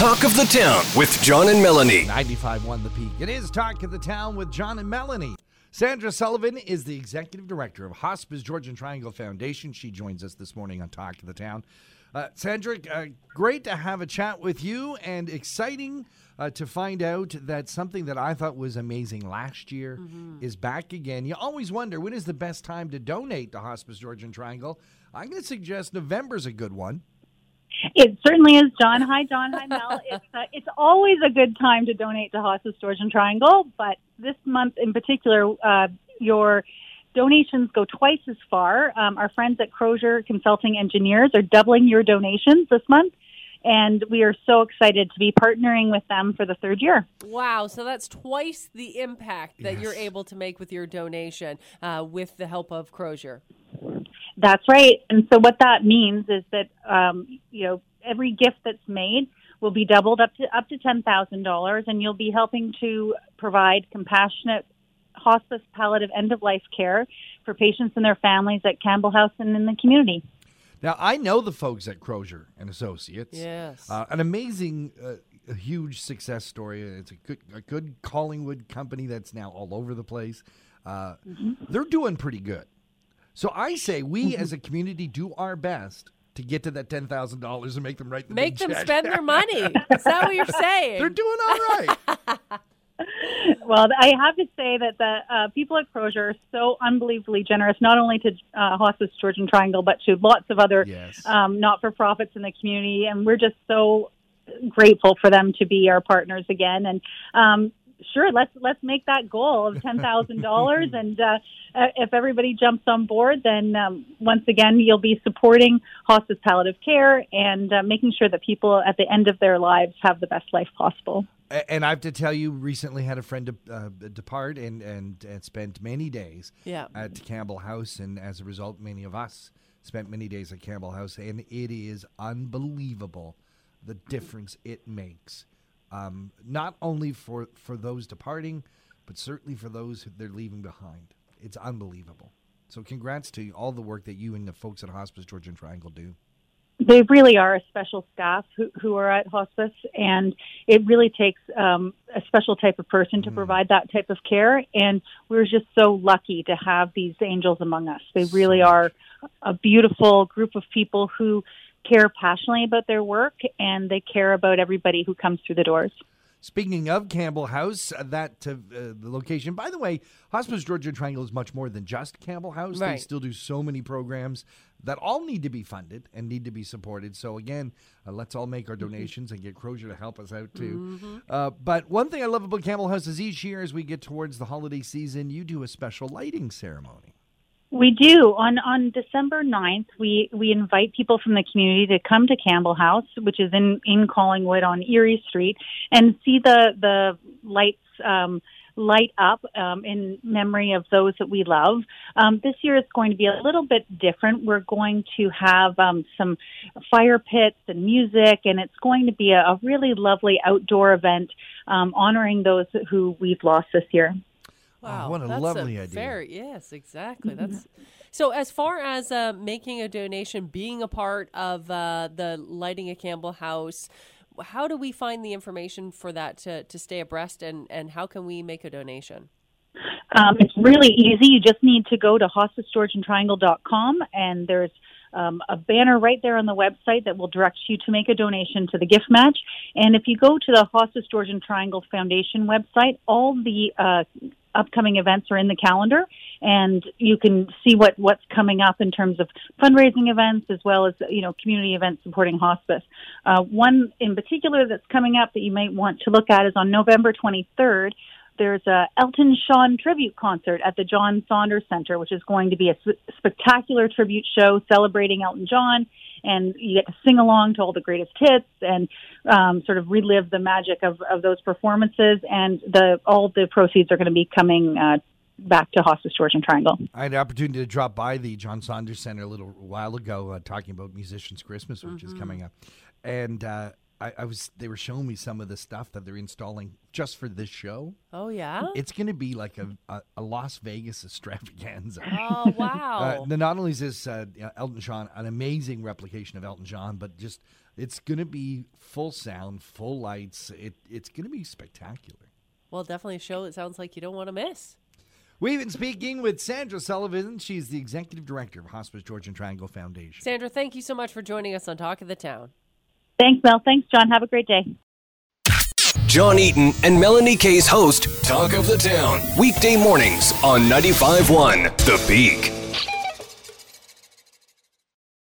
Talk of the Town with John and Melanie. 95.1 The Peak. It is Talk of the Town with John and Melanie. Sandra Sullivan is the executive director of Hospice Georgian Triangle Foundation. She joins us this morning on Talk of the Town. Uh, Sandra, uh, great to have a chat with you and exciting uh, to find out that something that I thought was amazing last year is back again. You always wonder when is the best time to donate to Hospice Georgian Triangle. I'm going to suggest November's a good one. It certainly is, John. Hi, John. Hi, Mel. It's uh, it's always a good time to donate to Hospice Georgian Triangle, but this month in particular, uh, your donations go twice as far. Um, our friends at Crozier Consulting Engineers are doubling your donations this month, and we are so excited to be partnering with them for the third year. Wow, so that's twice the impact that you're able to make with your donation uh, with the help of Crozier. That's right. And so what that means is that um, you know every gift that's made will be doubled up to up to ten thousand dollars, and you'll be helping to provide compassionate hospice palliative end of life care for patients and their families at Campbell House and in the community. Now, I know the folks at Crozier and Associates. Yes. Uh, an amazing, uh, a huge success story. It's a good, a good Collingwood company that's now all over the place. Uh, They're doing pretty good. So I say we as a community do our best to get to that ten thousand dollars and make them write the Make big them check. spend their money. Is that what you're saying? They're doing all right. Well, I have to say that the uh, people at Crozier are so unbelievably generous, not only to uh, Hospice Georgian Triangle, but to lots of other Yes. um, not for profits in the community. And we're just so grateful for them to be our partners again. And um, sure, let's let's make that goal of ten thousand dollars. And uh, uh, if everybody jumps on board, then um, once again you'll be supporting hospice palliative care and uh, making sure that people at the end of their lives have the best life possible. And I have to tell you, recently had a friend de- uh, depart and, and, and spent many days Yeah. at Campbell House. And as a result, many of us spent many days at Campbell House. And it is unbelievable the difference it makes. Um, not only for, for those departing, but certainly for those who they're leaving behind. It's unbelievable. So, congrats to you all the work that you and the folks at Hospice Georgian Triangle do. they really are a special staff who, who are at hospice, and it really takes um, a special type of person to provide that type of care. And we're just so lucky to have these angels among us. They really are a beautiful group of people who care passionately about their work, and they care about everybody who comes through the doors. Speaking of Campbell House, uh, that uh, uh, the location. By the way, Hospice Georgian Triangle is much more than just Campbell House. They still do so many programs that all need to be funded and need to be supported. So again, uh, let's all make our donations and get Crozier to help us out too. Uh, but one thing I love about Campbell House is each year, as we get towards the holiday season, you do a special lighting ceremony. We do. On on December 9th, we, we invite people from the community to come to Campbell House, which is in, in Collingwood on Erie Street, and see the, the lights um, light up um, in memory of those that we love. Um, this year it's going to be a little bit different. We're going to have um, some fire pits and music, and it's going to be a, a really lovely outdoor event um, honoring those who we've lost this year. Wow, Oh, what a that's lovely idea. Very, yes, exactly. That's so. As far as uh, making a donation, being a part of uh, the lighting a Campbell House, how do we find the information for that to, to stay abreast, and and how can we make a donation? Um, it's really easy. You just need to go to hospicegeorgiantriangle.com and there's um, a banner right there on the website that will direct you to make a donation to the gift match. And if you go to the Hospice Georgian Triangle Foundation website, all the uh, upcoming events are in the calendar, and you can see what what's coming up in terms of fundraising events as well as you know community events supporting hospice. Uh, one in particular that's coming up that you might want to look at is on November 23rd there's a Elton John tribute concert at the John Saunders Center, which is going to be a spectacular tribute show celebrating Elton John, and you get to sing along to all the greatest hits and um, sort of relive the magic of, of those performances. And the all the proceeds are going to be coming uh, back to Hospice Georgian Triangle. I had the opportunity to drop by the John Saunders Center a little while ago, uh, talking about Musicians Christmas, which is coming up, and uh, I, I was they were showing me some of the stuff that they're installing just for this show. Oh yeah. It's going to be like a, a, a Las Vegas extravaganza. Oh wow. Uh, not only is this uh, Elton John an amazing replication of Elton John, but just it's going to be full sound, full lights. It it's going to be spectacular. well, definitely a show It sounds like you don't want to miss. We've been speaking with Sandra Sullivan. She's the executive director of Hospice Georgian Triangle Foundation. Sandra, thank you so much for joining us on Talk of the Town. Thanks, Mel. Thanks, John. Have a great day. John Eaton and Melanie Kay's host, Talk of the Town, weekday mornings on 95.1 The Peak.